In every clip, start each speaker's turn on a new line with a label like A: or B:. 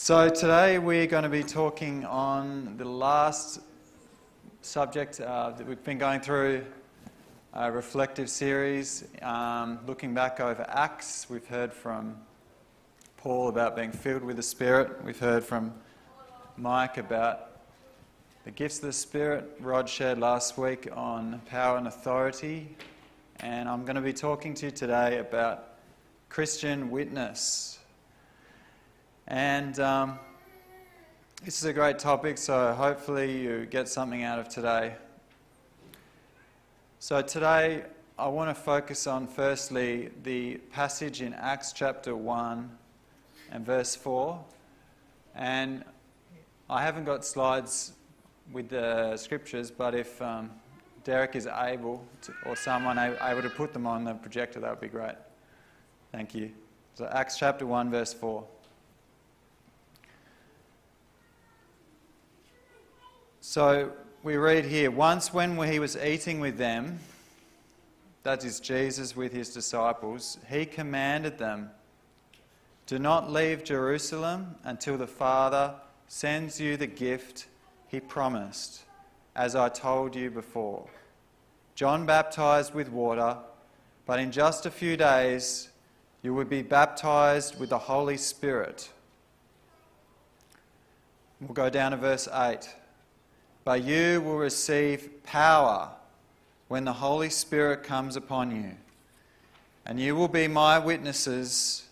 A: So, today we're going to be talking on the last subject uh, that we've been going through a reflective series, um, looking back over Acts. We've heard from Paul about being filled with the Spirit, we've heard from Mike about the gifts of the Spirit. Rod shared last week on power and authority. And I'm going to be talking to you today about Christian witness. And um, this is a great topic, so hopefully you get something out of today. So, today I want to focus on firstly the passage in Acts chapter 1 and verse 4. And I haven't got slides with the scriptures, but if um, Derek is able to, or someone able to put them on the projector, that would be great. Thank you. So, Acts chapter 1, verse 4. So we read here once when he was eating with them, that is Jesus with his disciples, he commanded them, Do not leave Jerusalem until the Father sends you the gift he promised, as I told you before. John baptized with water, but in just a few days you will be baptized with the Holy Spirit. We'll go down to verse 8. But you will receive power when the Holy Spirit comes upon you. And you will be my witnesses,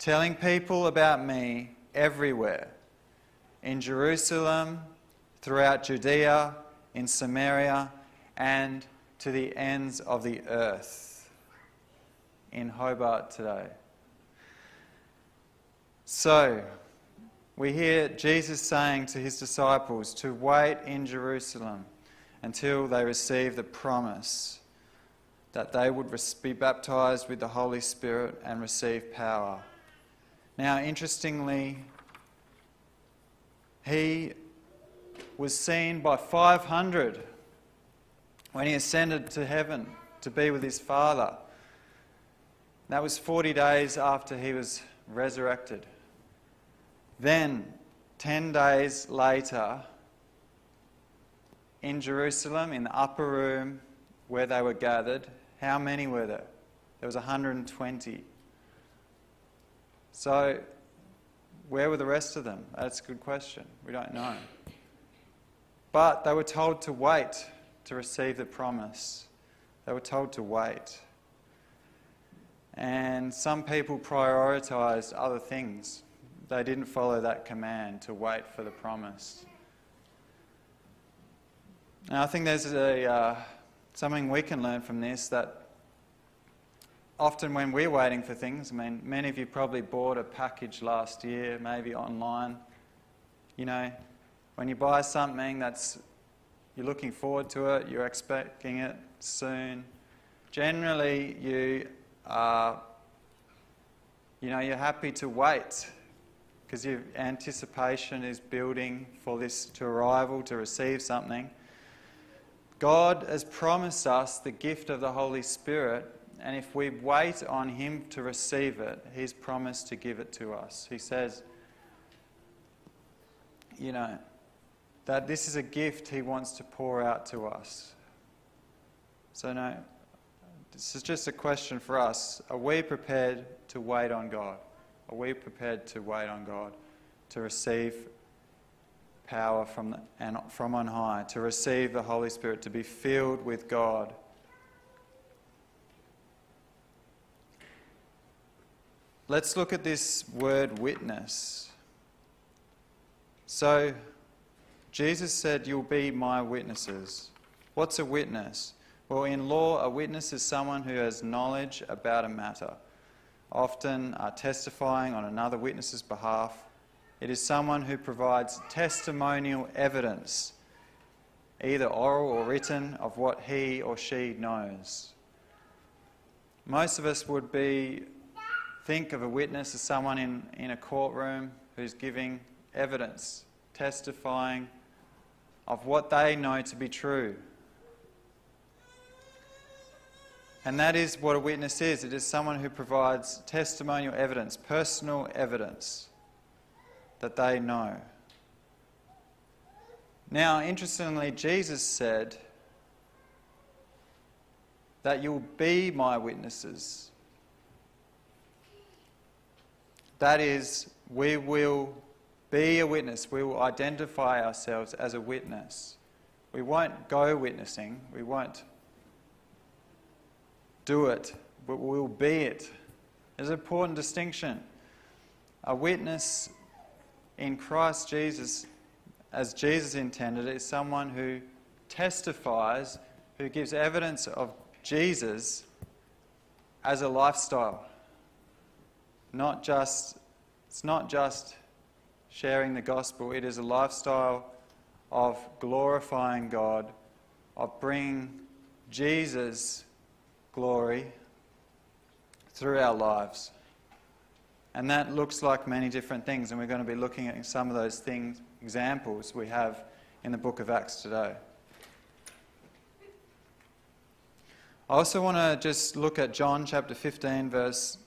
A: telling people about me everywhere in Jerusalem, throughout Judea, in Samaria, and to the ends of the earth. In Hobart today. So, we hear Jesus saying to his disciples to wait in Jerusalem until they receive the promise that they would be baptized with the Holy Spirit and receive power. Now, interestingly, he was seen by 500 when he ascended to heaven to be with his Father. That was 40 days after he was resurrected. Then, 10 days later, in Jerusalem, in the upper room where they were gathered, how many were there? There was 120. So, where were the rest of them? That's a good question. We don't know. But they were told to wait to receive the promise. They were told to wait. And some people prioritized other things they didn't follow that command to wait for the promise. Now, I think there's a, uh, something we can learn from this that often when we're waiting for things, I mean, many of you probably bought a package last year, maybe online. You know, when you buy something that's you're looking forward to it, you're expecting it soon. Generally, you are, you know, you're happy to wait because your anticipation is building for this to arrival, to receive something. God has promised us the gift of the Holy Spirit, and if we wait on Him to receive it, He's promised to give it to us. He says, you know, that this is a gift He wants to pour out to us. So, no, this is just a question for us. Are we prepared to wait on God? Are we prepared to wait on God, to receive power from, the, and from on high, to receive the Holy Spirit, to be filled with God? Let's look at this word witness. So, Jesus said, You'll be my witnesses. What's a witness? Well, in law, a witness is someone who has knowledge about a matter often are testifying on another witness's behalf. It is someone who provides testimonial evidence, either oral or written, of what he or she knows. Most of us would be think of a witness as someone in, in a courtroom who's giving evidence, testifying of what they know to be true. And that is what a witness is it is someone who provides testimonial evidence, personal evidence. that they know. Now, interestingly, Jesus said that you'll be my witnesses. That is, we will be a witness. We will identify ourselves as a witness. We won't go witnessing. We won't do it, but we'll be it. It's an important distinction. A witness in Christ Jesus, as Jesus intended, is someone who testifies, who gives evidence of Jesus as a lifestyle. Not just, it's not just sharing the gospel, it is a lifestyle of glorifying God, of bringing Jesus' glory through our lives. And that looks like many different things, and we're going to be looking at some of those things, examples we have in the book of Acts today. I also want to just look at John chapter 15, verse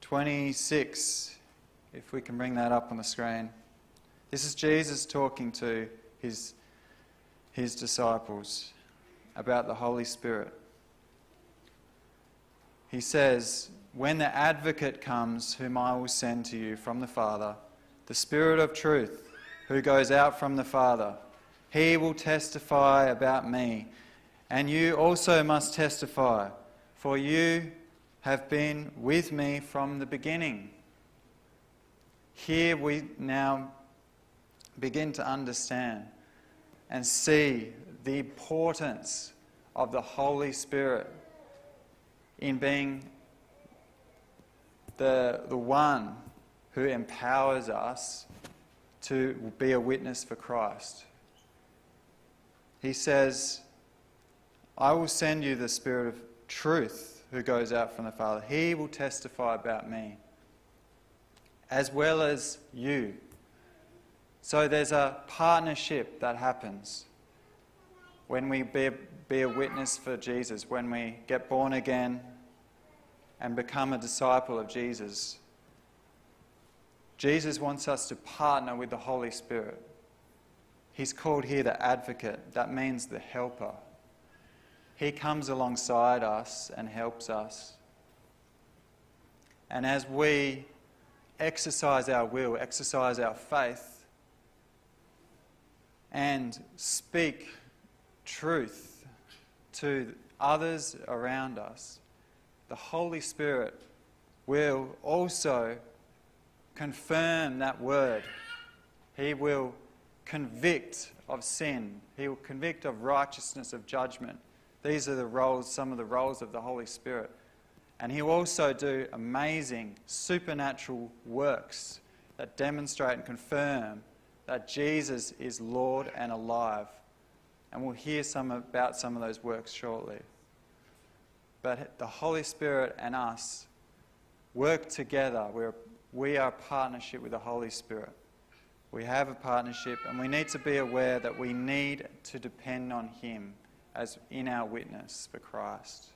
A: 26, if we can bring that up on the screen. This is Jesus talking to his, his disciples about the Holy Spirit. He says, When the advocate comes, whom I will send to you from the Father, the Spirit of truth, who goes out from the Father, he will testify about me and you also must testify, for you have been with me from the beginning. Here we now begin to understand and see the importance of the Holy Spirit in being the, the one who empowers us to be a witness for Christ. He says, I will send you the Spirit of truth who goes out from the Father. He will testify about me, as well as you. So there's a partnership that happens when we be, be a witness for Jesus, when we get born again and become a disciple of Jesus. Jesus wants us to partner with the Holy Spirit. He's called here the advocate. That means the helper. He comes alongside us and helps us. And as we exercise our will, exercise our faith, and speak truth to others around us, the Holy Spirit will also confirm that word. He will convict of sin, He will convict of righteousness, of judgment. These are the roles, some of the roles of the Holy Spirit. And He'll also do amazing supernatural works that demonstrate and confirm that Jesus is Lord and alive. And we'll hear some about some of those works shortly. But the Holy Spirit and us work together. We're, we are a partnership with the Holy Spirit. We have a partnership, and we need to be aware that we need to depend on Him as in our witness for Christ.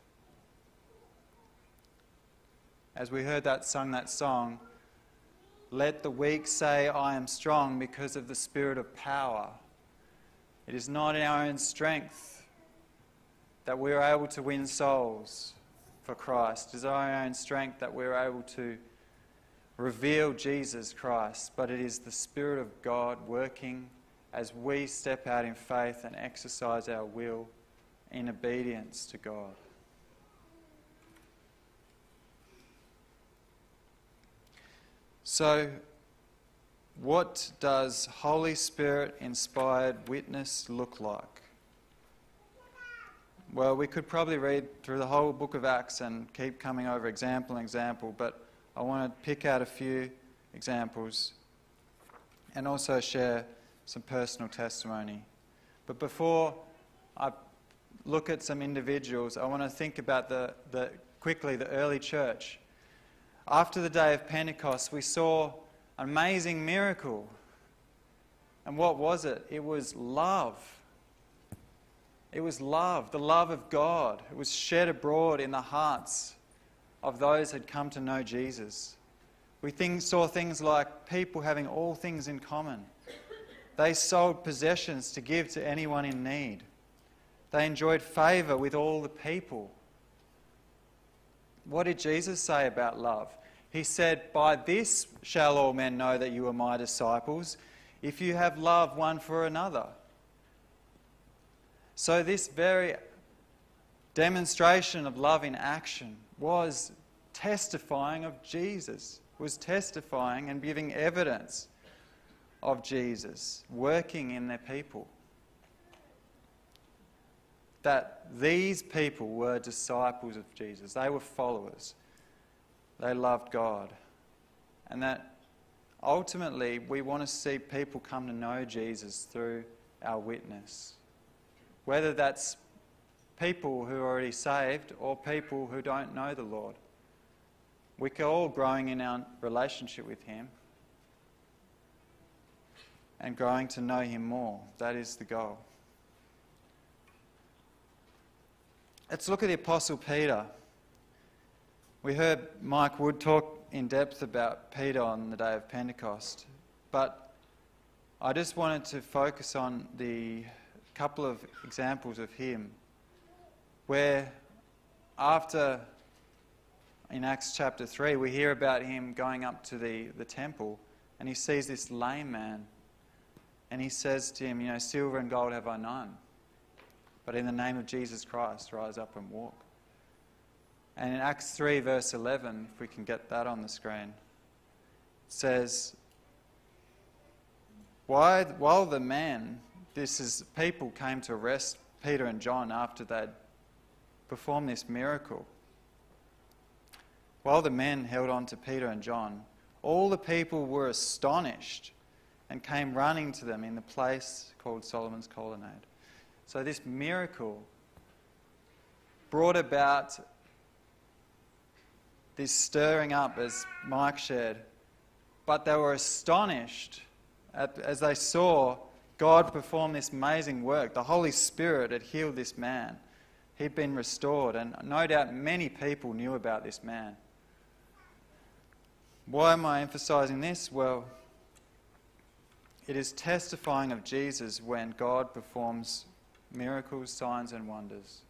A: As we heard that sung that song, let the weak say, I am strong because of the spirit of power. It is not in our own strength that we are able to win souls for Christ. It is our own strength that we are able to reveal Jesus Christ, but it is the Spirit of God working as we step out in faith and exercise our will in obedience to God. So, what does Holy Spirit inspired witness look like? Well, we could probably read through the whole book of Acts and keep coming over example and example, but I want to pick out a few examples and also share some personal testimony. But before I look at some individuals, I want to think about the, the, quickly the early church. After the day of Pentecost, we saw amazing miracle. And what was it? It was love. It was love, the love of God. It was shed abroad in the hearts of those who had come to know Jesus. We think, saw things like people having all things in common. They sold possessions to give to anyone in need. They enjoyed favour with all the people. What did Jesus say about love? He said, By this shall all men know that you are my disciples, if you have love one for another. So, this very demonstration of love in action was testifying of Jesus, was testifying and giving evidence of Jesus working in their people. That these people were disciples of Jesus, they were followers, they loved God, and that ultimately, we want to see people come to know Jesus through our witness. Whether that's people who are already saved or people who don't know the Lord. We're all growing in our relationship with Him and growing to know Him more. That is the goal. Let's look at the Apostle Peter. We heard Mike Wood talk in depth about Peter on the day of Pentecost, but I just wanted to focus on the couple of examples of him where after in Acts chapter 3 we hear about him going up to the, the temple and he sees this lame man and he says to him, You know, silver and gold have I none, but in the name of Jesus Christ, rise up and walk. And in Acts 3, verse 11, if we can get that on the screen, says, While the men, this is people, came to arrest Peter and John after they'd performed this miracle, while the men held on to Peter and John, all the people were astonished and came running to them in the place called Solomon's Colonnade. So, this miracle brought about this stirring up, as Mike shared. But they were astonished at, as they saw God perform this amazing work. The Holy Spirit had healed this man, he'd been restored, and no doubt many people knew about this man. Why am I emphasizing this? Well, it is testifying of Jesus when God performs miracles, signs, and wonders.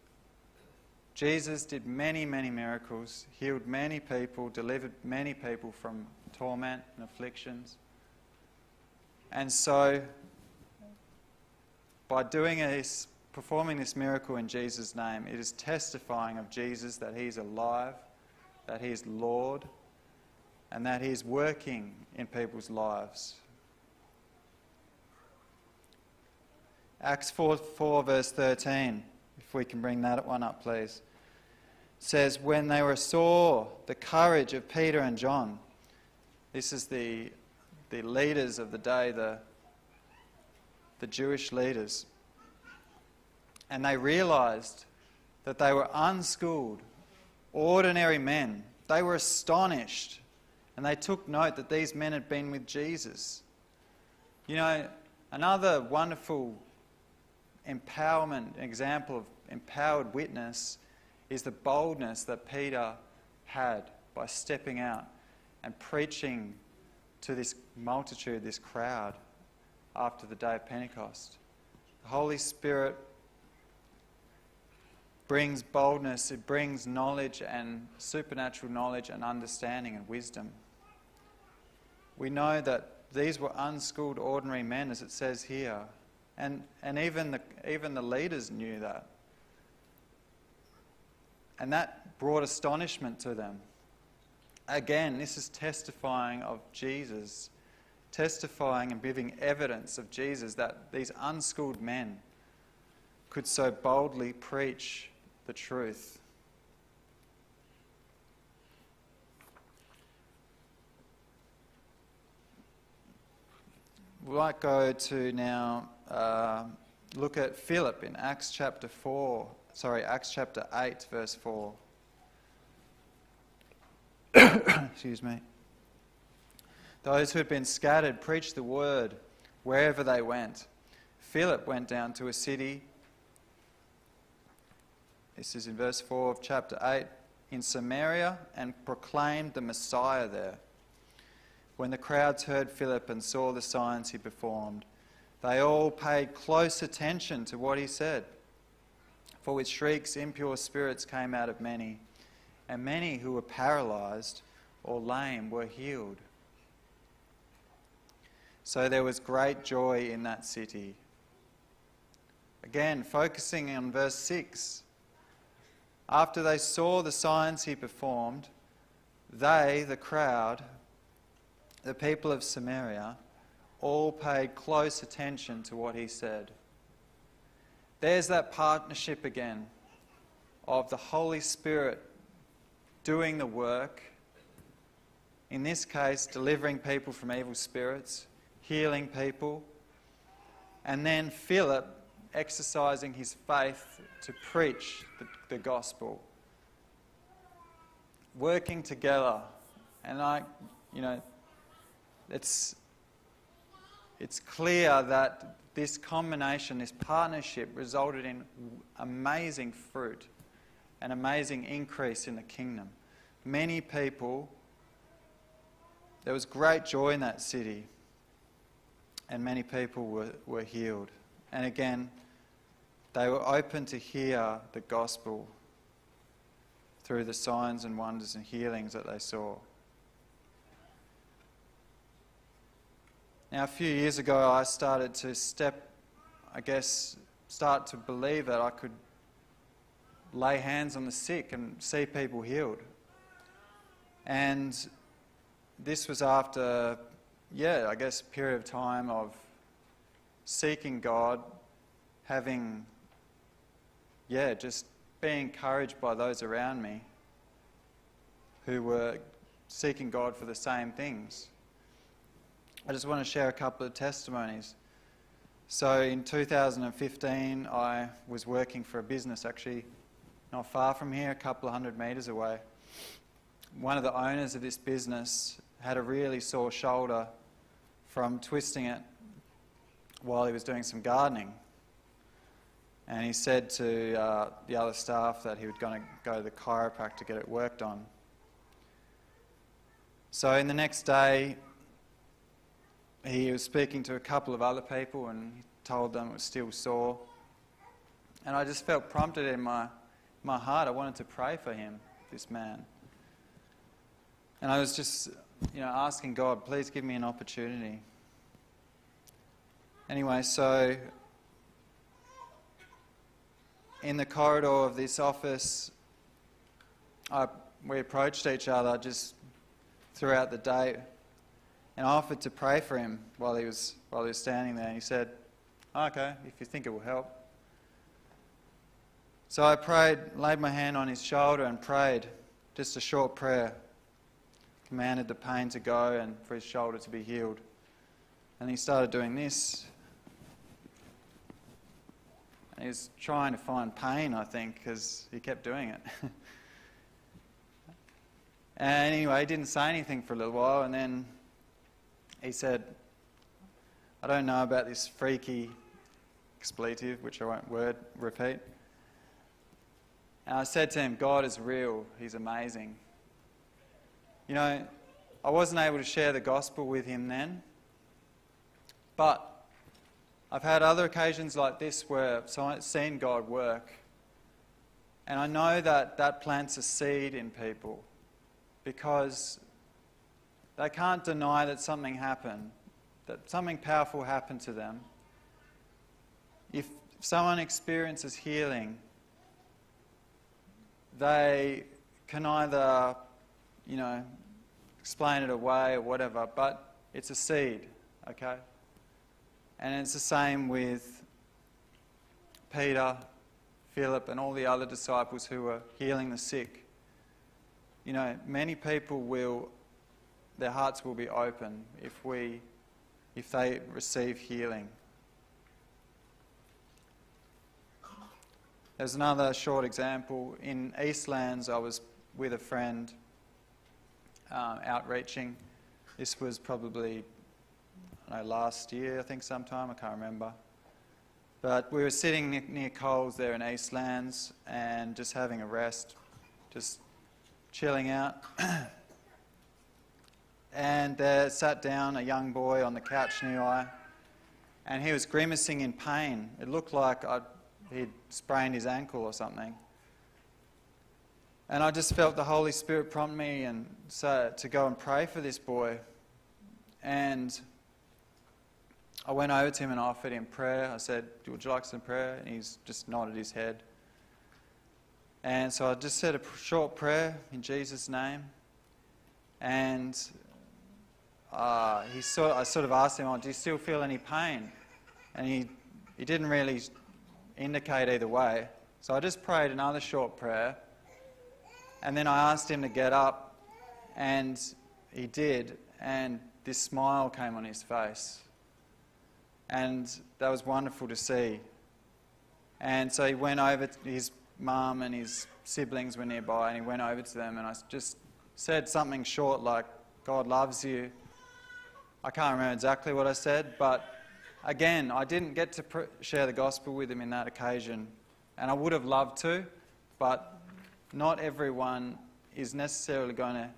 A: Jesus did many, many miracles, healed many people, delivered many people from torment and afflictions. And so, by doing this, performing this miracle in Jesus' name, it is testifying of Jesus that He's alive, that He is Lord, and that He is working in people's lives. Acts 4, 4 verse 13 if we can bring that one up, please. says, When they were saw the courage of Peter and John, this is the, the leaders of the day, the, the Jewish leaders, and they realized that they were unschooled, ordinary men. They were astonished, and they took note that these men had been with Jesus. You know, another wonderful empowerment example of empowered witness is the boldness that Peter had by stepping out and preaching to this multitude, this crowd, after the day of Pentecost. The Holy Spirit brings boldness, it brings knowledge and supernatural knowledge and understanding and wisdom. We know that these were unschooled, ordinary men, as it says here, and, and even, the, even the leaders knew that. And that brought astonishment to them. Again, this is testifying of Jesus, testifying and giving evidence of Jesus that these unschooled men could so boldly preach the truth. We might go to now uh, look at Philip in Acts chapter 4 sorry, Acts chapter 8, verse 4. Excuse me. Those who had been scattered preached the word wherever they went. Philip went down to a city. This is in verse 4 of chapter 8 in Samaria and proclaimed the Messiah there. when the crowds heard Philip and saw the signs he performed, they all paid close attention to what he said. For with shrieks, impure spirits came out of many, and many who were paralyzed or lame were healed. So there was great joy in that city. Again, focusing on verse 6. After they saw the signs he performed, they, the crowd, the people of Samaria, all paid close attention to what he said. There's that partnership again of the Holy Spirit doing the work, in this case, delivering people from evil spirits, healing people, and then Philip exercising his faith to preach the, the gospel. Working together. And I, you know, it's, it's clear that this combination, this partnership, resulted in amazing fruit, an amazing increase in the kingdom. Many people, there was great joy in that city, and many people were, were healed. And again, they were open to hear the gospel through the signs and wonders and healings that they saw. Now, a few years ago, I started to step, I guess, start to believe that I could lay hands on the sick and see people healed. And this was after, yeah, I guess, a period of time of seeking God, having, yeah, just being encouraged by those around me who were seeking God for the same things. I just want to share a couple of testimonies. So in 2015, I was working for a business actually not far from here, a couple of hundred metres away. One of the owners of this business had a really sore shoulder from twisting it while he was doing some gardening. And he said to uh, the other staff that he was going to go to the chiropractor to get it worked on. So in the next day, he was speaking to a couple of other people and he told them it was still sore. And I just felt prompted in my, my heart. I wanted to pray for him, this man. And I was just, you know, asking God, please give me an opportunity. Anyway, so in the corridor of this office, I, we approached each other just throughout the day and I offered to pray for him while he was, while he was standing there. And he said, ah, Okay, if you think it will help. So I prayed, laid my hand on his shoulder and prayed just a short prayer. Commanded the pain to go and for his shoulder to be healed. And he started doing this. And he was trying to find pain, I think, because he kept doing it. and anyway, he didn't say anything for a little while, and then he said, I don't know about this freaky expletive, which I won't word repeat. And I said to him, God is real, He's amazing. You know, I wasn't able to share the gospel with him then, but I've had other occasions like this where I've seen God work. And I know that that plants a seed in people because they can't deny that something happened, that something powerful happened to them. If someone experiences healing, they can either, you know, explain it away or whatever, but it's a seed, okay? And it's the same with Peter, Philip, and all the other disciples who were healing the sick. You know, many people will their hearts will be open if we if they receive healing. There's another short example. In Eastlands, I was with a friend um, outreaching. This was probably know, last year, I think, sometime. I can't remember. But we were sitting near Coles there in Eastlands and just having a rest, just chilling out. and there sat down a young boy on the couch near I, and he was grimacing in pain. It looked like I'd, he'd sprained his ankle or something. And I just felt the Holy Spirit prompt me and so, to go and pray for this boy. And I went over to him and offered him prayer. I said, Would you like some prayer? And he's just nodded his head. And so I just said a short prayer in Jesus' name. And uh, he sort, I sort of asked him, oh, Do you still feel any pain? And he, he didn't really indicate either way. So I just prayed another short prayer. And then I asked him to get up, and he did. And this smile came on his face. And that was wonderful to see. And so he went over his mum and his siblings were nearby, and he went over to them, and I just said something short like, God loves you. I can't remember exactly what I said, but again, I didn't get to share the gospel with him in that occasion, and I would have loved to, but not everyone is necessarily going to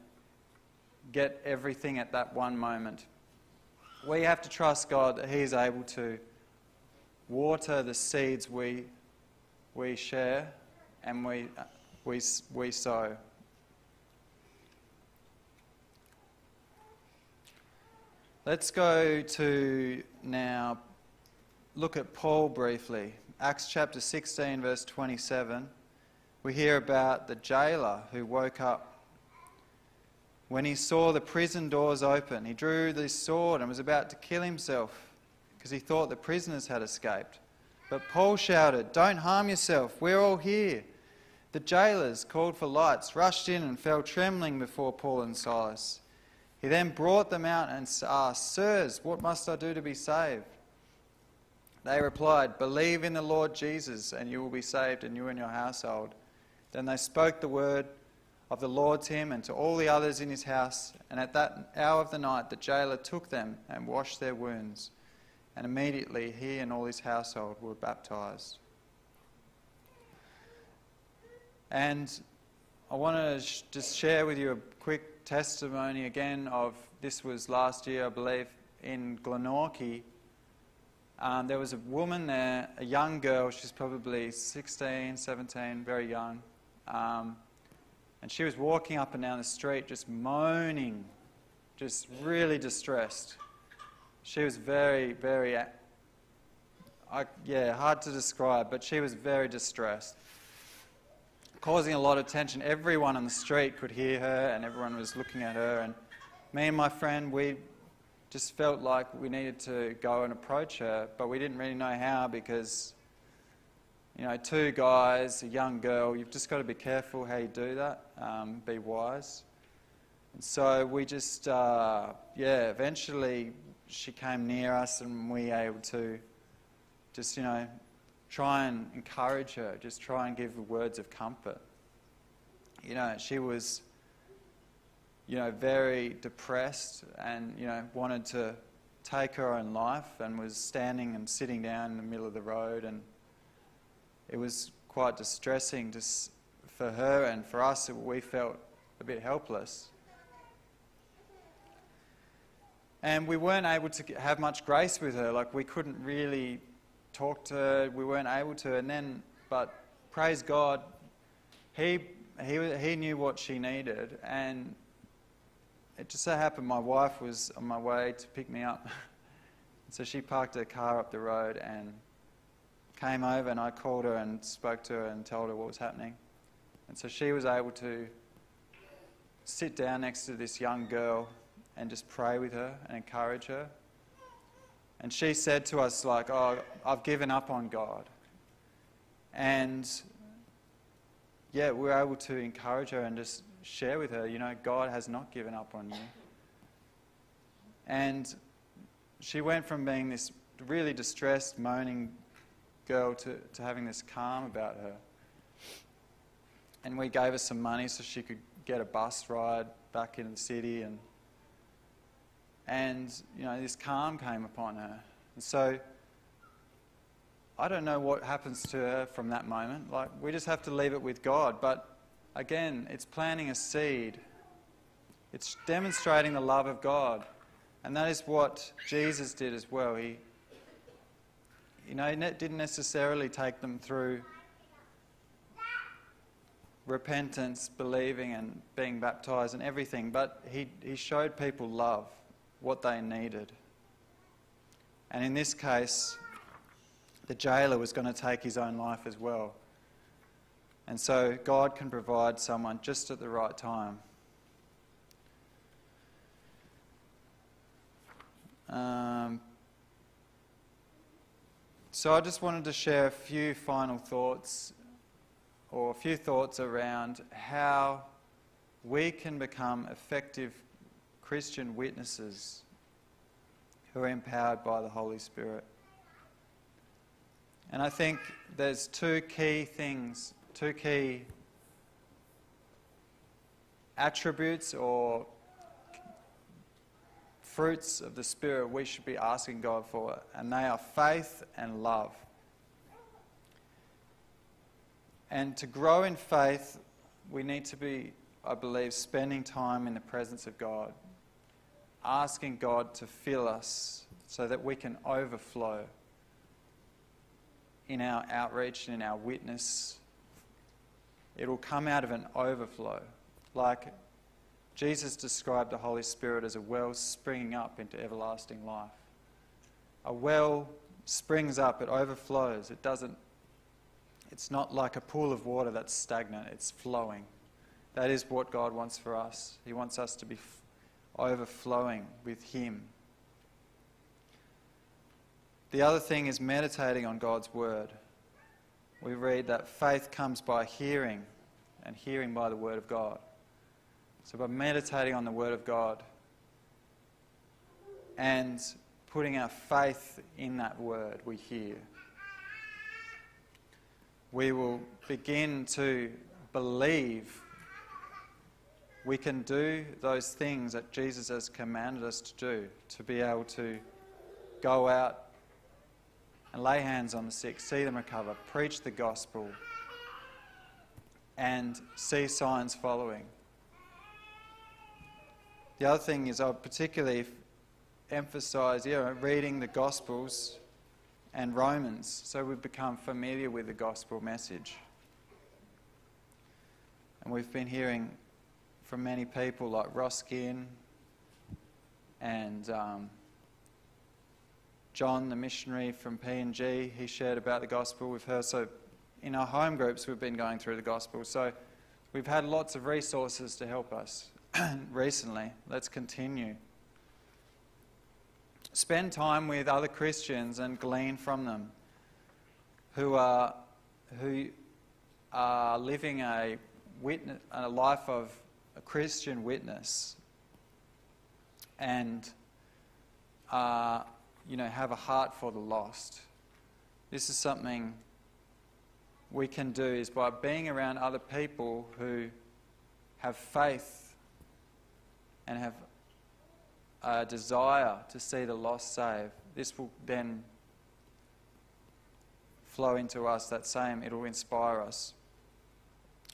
A: get everything at that one moment. We have to trust God that He is able to water the seeds we, we share and we, we, we sow. Let's go to now look at Paul briefly. Acts chapter 16, verse 27. We hear about the jailer who woke up. When he saw the prison doors open, he drew his sword and was about to kill himself because he thought the prisoners had escaped. But Paul shouted, Don't harm yourself, we're all here. The jailers called for lights, rushed in, and fell trembling before Paul and Silas. He then brought them out and asked, Sirs, what must I do to be saved? They replied, Believe in the Lord Jesus, and you will be saved, and you and your household. Then they spoke the word of the Lord to him and to all the others in his house. And at that hour of the night, the jailer took them and washed their wounds. And immediately he and all his household were baptized. And I want to just share with you a quick testimony again of this was last year, I believe, in Glenorchy. Um, there was a woman there, a young girl, she's probably 16, 17, very young. Um, and she was walking up and down the street just moaning, just really distressed. She was very, very, I, yeah, hard to describe, but she was very distressed causing a lot of tension. Everyone on the street could hear her, and everyone was looking at her. And me and my friend, we just felt like we needed to go and approach her, but we didn't really know how because, you know, two guys, a young girl, you've just got to be careful how you do that, um, be wise. And so we just, uh, yeah, eventually she came near us and we were able to just, you know, try and encourage her, just try and give words of comfort. You know, she was, you know, very depressed and, you know, wanted to take her own life and was standing and sitting down in the middle of the road. And it was quite distressing just for her and for us. We felt a bit helpless. And we weren't able to have much grace with her. Like, we couldn't really talked to. We weren't able to. And then, but praise God, he, he, he knew what she needed. And it just so happened my wife was on my way to pick me up. so she parked her car up the road and came over and I called her and spoke to her and told her what was happening. And so she was able to sit down next to this young girl and just pray with her and encourage her. And she said to us, like, oh, I've given up on God. And yeah, we were able to encourage her and just share with her, you know, God has not given up on you. And she went from being this really distressed, moaning girl to, to having this calm about her. And we gave her some money so she could get a bus ride back into the city and and, you know, this calm came upon her. And so I don't know what happens to her from that moment. Like, we just have to leave it with God. But again, it's planting a seed It's demonstrating the love of God. And that is what Jesus did as well. He, you know, didn't necessarily take them through repentance, believing, and being baptized and everything, but he, he showed people love, what they needed. And in this case, the jailer was going to take his own life as well. And so God can provide someone just at the right time. Um, so I just wanted to share a few final thoughts or a few thoughts around how we can become effective Christian witnesses who are empowered by the Holy Spirit. And I think there's two key things, two key attributes or fruits of the Spirit we should be asking God for, and they are faith and love. And to grow in faith, we need to be, I believe, spending time in the presence of God, asking God to fill us so that we can overflow in our outreach and in our witness. It will come out of an overflow. Like Jesus described the Holy Spirit as a well springing up into everlasting life. A well springs up, it overflows, it doesn't it's not like a pool of water that's stagnant, it's flowing. That is what God wants for us. He wants us to be overflowing with Him. The other thing is meditating on God's Word. We read that faith comes by hearing, and hearing by the Word of God. So, by meditating on the Word of God and putting our faith in that Word we hear, we will begin to believe we can do those things that Jesus has commanded us to do, to be able to go out and lay hands on the sick, see them recover, preach the gospel, and see signs following. The other thing is, I particularly emphasize, know, reading the Gospels and Romans, so we've become familiar with the gospel message. And we've been hearing from many people like Ross Ginn and um, John, the missionary from PNG, he shared about the gospel. with her. so in our home groups we've been going through the gospel. So we've had lots of resources to help us recently. Let's continue spend time with other Christians and glean from them who are, who are living a, witness, a life of a Christian witness and uh, you know, have a heart for the lost. This is something we can do is by being around other people who have faith and have a desire to see the lost saved, this will then flow into us that same, it'll inspire us.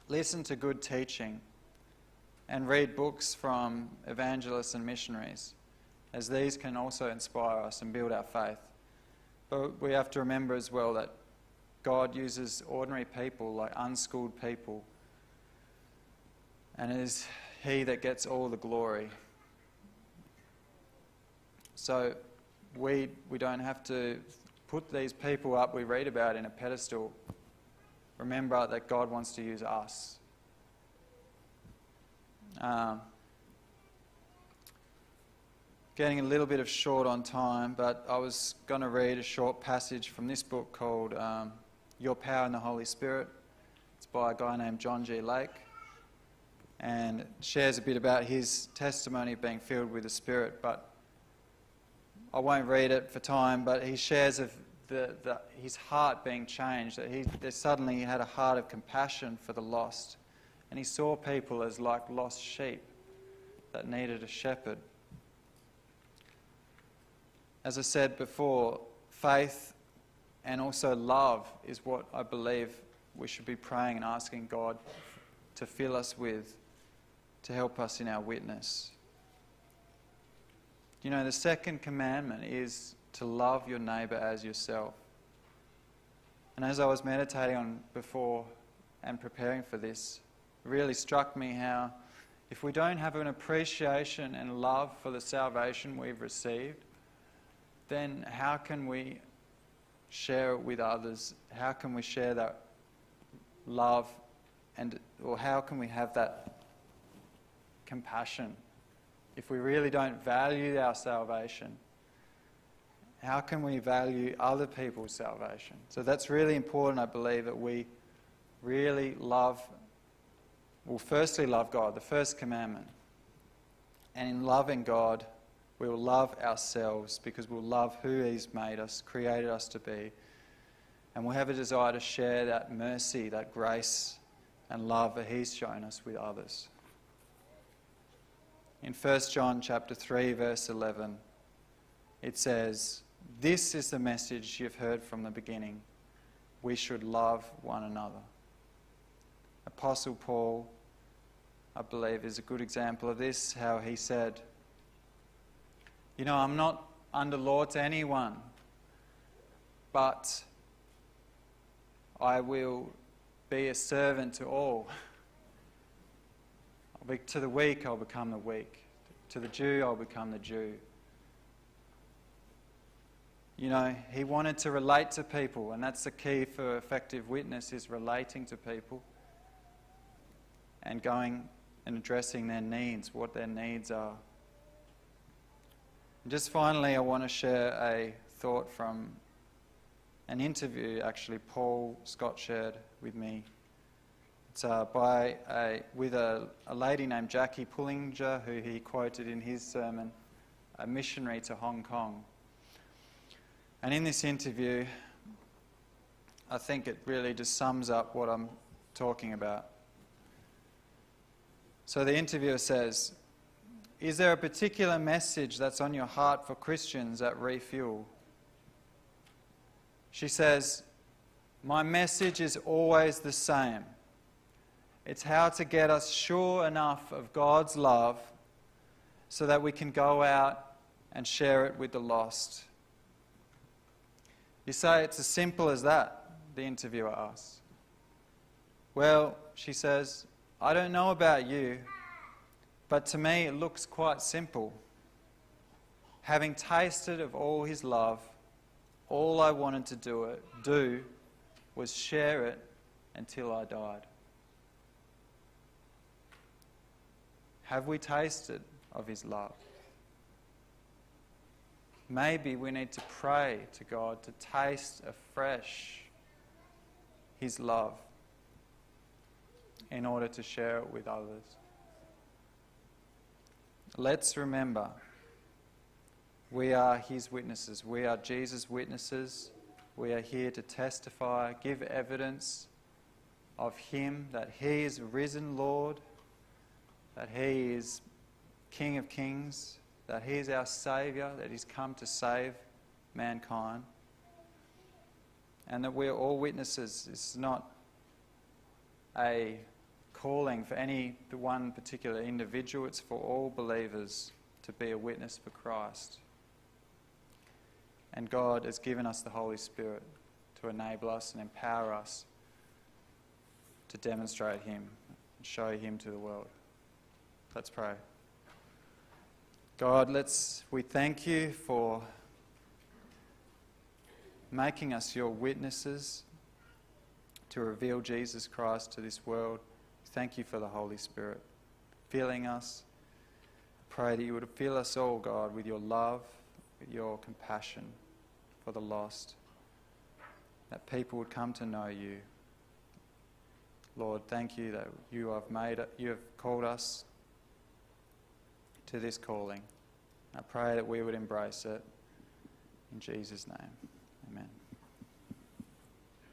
A: Listen to good teaching and read books from evangelists and missionaries, as these can also inspire us and build our faith. But we have to remember as well that God uses ordinary people, like unschooled people, and it is He that gets all the glory. So we, we don't have to put these people up we read about in a pedestal. Remember that God wants to use us. Um, getting a little bit of short on time, but I was going to read a short passage from this book called um, Your Power in the Holy Spirit. It's by a guy named John G. Lake and shares a bit about his testimony of being filled with the Spirit. But I won't read it for time, but he shares of the, the, his heart being changed, that he suddenly had a heart of compassion for the lost. And he saw people as like lost sheep that needed a shepherd. As I said before, faith and also love is what I believe we should be praying and asking God to fill us with to help us in our witness. You know, the second commandment is to love your neighbour as yourself. And as I was meditating on before and preparing for this, really struck me how if we don't have an appreciation and love for the salvation we've received, then how can we share it with others? How can we share that love and or how can we have that compassion if we really don't value our salvation? How can we value other people's salvation? So that's really important, I believe, that we really love, well, firstly, love God, the first commandment. And in loving God, we will love ourselves because we'll love who He's made us, created us to be. And we'll have a desire to share that mercy, that grace, and love that He's shown us with others. In 1 John chapter 3, verse 11, it says, This is the message you've heard from the beginning. We should love one another. Apostle Paul, I believe, is a good example of this, how he said, You know, I'm not under law to anyone, but I will be a servant to all. Be, to the weak, I'll become the weak. To the Jew, I'll become the Jew. You know, he wanted to relate to people, and that's the key for effective witness is relating to people and going and addressing their needs, what their needs are. And just finally, I want to share a thought from an interview actually Paul Scott shared with me. It's uh, by a, with a, a lady named Jackie Pullinger, who he quoted in his sermon, a missionary to Hong Kong. And in this interview, I think it really just sums up what I'm talking about. So the interviewer says, Is there a particular message that's on your heart for Christians at Refuel? She says, My message is always the same. It's how to get us sure enough of God's love so that we can go out and share it with the lost. You say it's as simple as that, the interviewer asks. Well, she says, I don't know about you, but to me it looks quite simple. Having tasted of all his love, all I wanted to do it do was share it until I died. Have we tasted of his love? Maybe we need to pray to God to taste afresh his love in order to share it with others. Let's remember we are his witnesses. We are Jesus' witnesses. We are here to testify, give evidence of him that he is risen Lord, that he is King of kings, that he is our Saviour, that he's come to save mankind, and that we're all witnesses. It's not a calling for any one particular individual, it's for all believers to be a witness for Christ. And God has given us the Holy Spirit to enable us and empower us to demonstrate Him and show Him to the world. Let's pray. God, let's we thank you for making us your witnesses to reveal Jesus Christ to this world. Thank you for the Holy Spirit filling us. I pray that you would fill us all, God, with your love, with your compassion for the lost, that people would come to know you. Lord, thank you that you have made you have called us to this calling. I pray that we would embrace it. In Jesus' name.